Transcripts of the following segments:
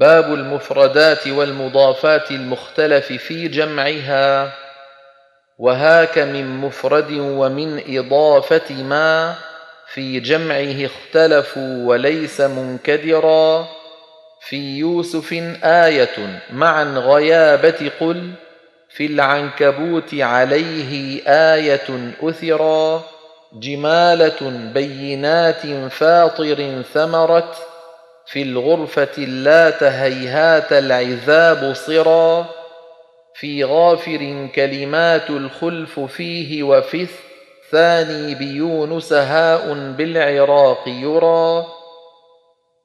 باب المفردات والمضافات المختلف في جمعها. وهاك من مفرد ومن إضافة ما في جمعه اختلفوا وليس منكدرا. في يوسف آية مع غيابة قل في العنكبوت عليه آية أثرا جمالة بينات فاطر ثمرت في الغرفة اللات هيهات العذاب صرا في غافر كلمات الخلف فيه وفي الثاني بيونس هاء بالعراق يرى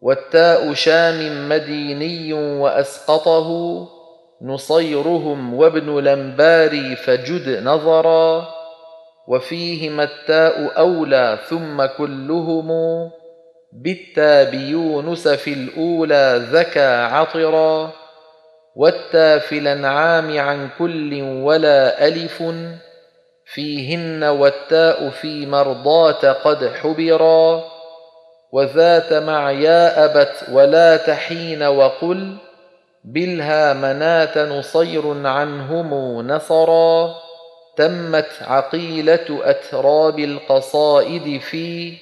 والتاء شام مديني وأسقطه نصيرهم وابن لمباري فجد نظرا وفيهما التاء أولى ثم كلهم بالتا بيونس في الأولى ذكى عطرا والتا في الأنعام عن كل ولا ألف فيهن والتاء في مرضات قد حبرا وذات مع يا أبت ولا تحين وقل بالها منات نصير عنهم نصرا تمت عقيلة أتراب القصائد في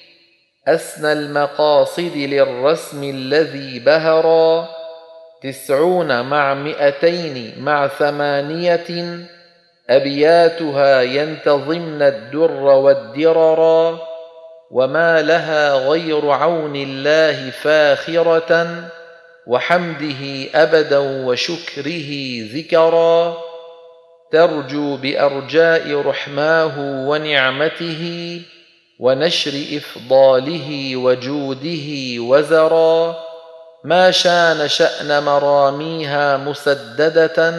أسنى المقاصد للرسم الذي بهرا تسعون مع مئتين مع ثمانية أبياتها ينتظمن الدر والدررا وما لها غير عون الله فاخرة وحمده أبدا وشكره ذكرا. ترجو بأرجاء رحماه ونعمته ونشر إفضاله وجوده وزرا ما شان شأن مراميها مسددة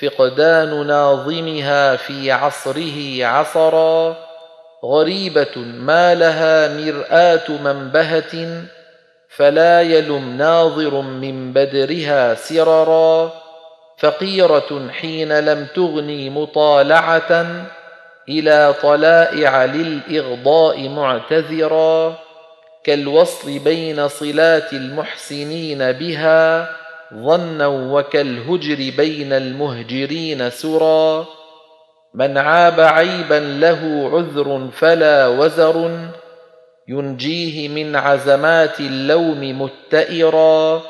فقدان ناظمها في عصره عصرا غريبة ما لها مرآة منبهة فلا يلم ناظر من بدرها سررا فقيرة حين لم تغني مطالعة إلى طلائع للإغضاء معتذرا كالوصل بين صلات المحسنين بها ظنا وكالهجر بين المهجرين سرا من عاب عيبا له عذر فلا وزر ينجيه من عزمات اللوم متئرا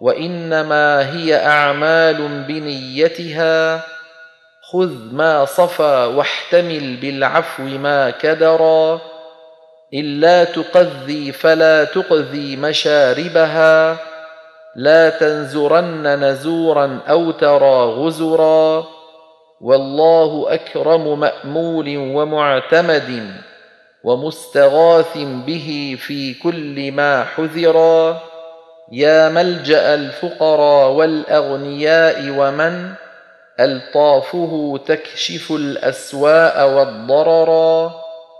وإنما هي أعمال بنيتها خذ ما صفا واحتمل بالعفو ما كدرا إلا تقذي فلا تقذي مشاربها. لا تنزرن نزورا أو ترى غزرا. والله أكرم مأمول ومعتمد ومستغاث به في كل ما حذرا يا ملجأ الفقراء والأغنياء ومن ألطافه تكشف الأسواء والضررا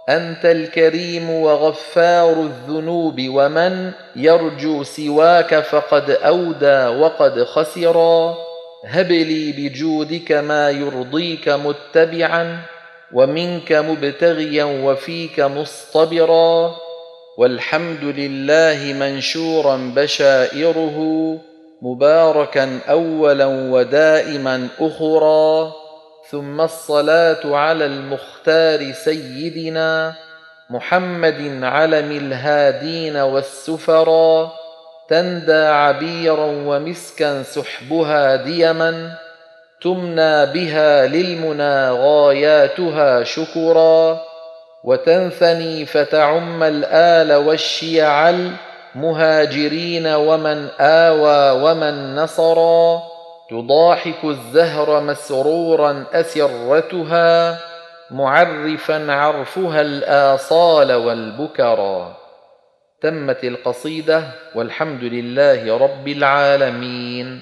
أنت الكريم وغفار الذنوب ومن يرجو سواك فقد أودى وقد خسرا هب لي بجودك ما يرضيك متبعا ومنك مبتغيا وفيك مصطبرا. والحمد لله منشورا بشائره. مباركا اولا ودائما اخرا ثم الصلاة على المختار سيدنا محمد علم الهادين والسفرا تندى عبيرا ومسكا سحبها ديما تمنى بها للمنى غاياتها شكرا وتنثني فتعم الآل والشيع المهاجرين ومن آوى ومن نصرا تضاحك الزهر مسرورا أسرتها معرفا عرفها الآصال والبكرا تمت القصيدة والحمد لله رب العالمين.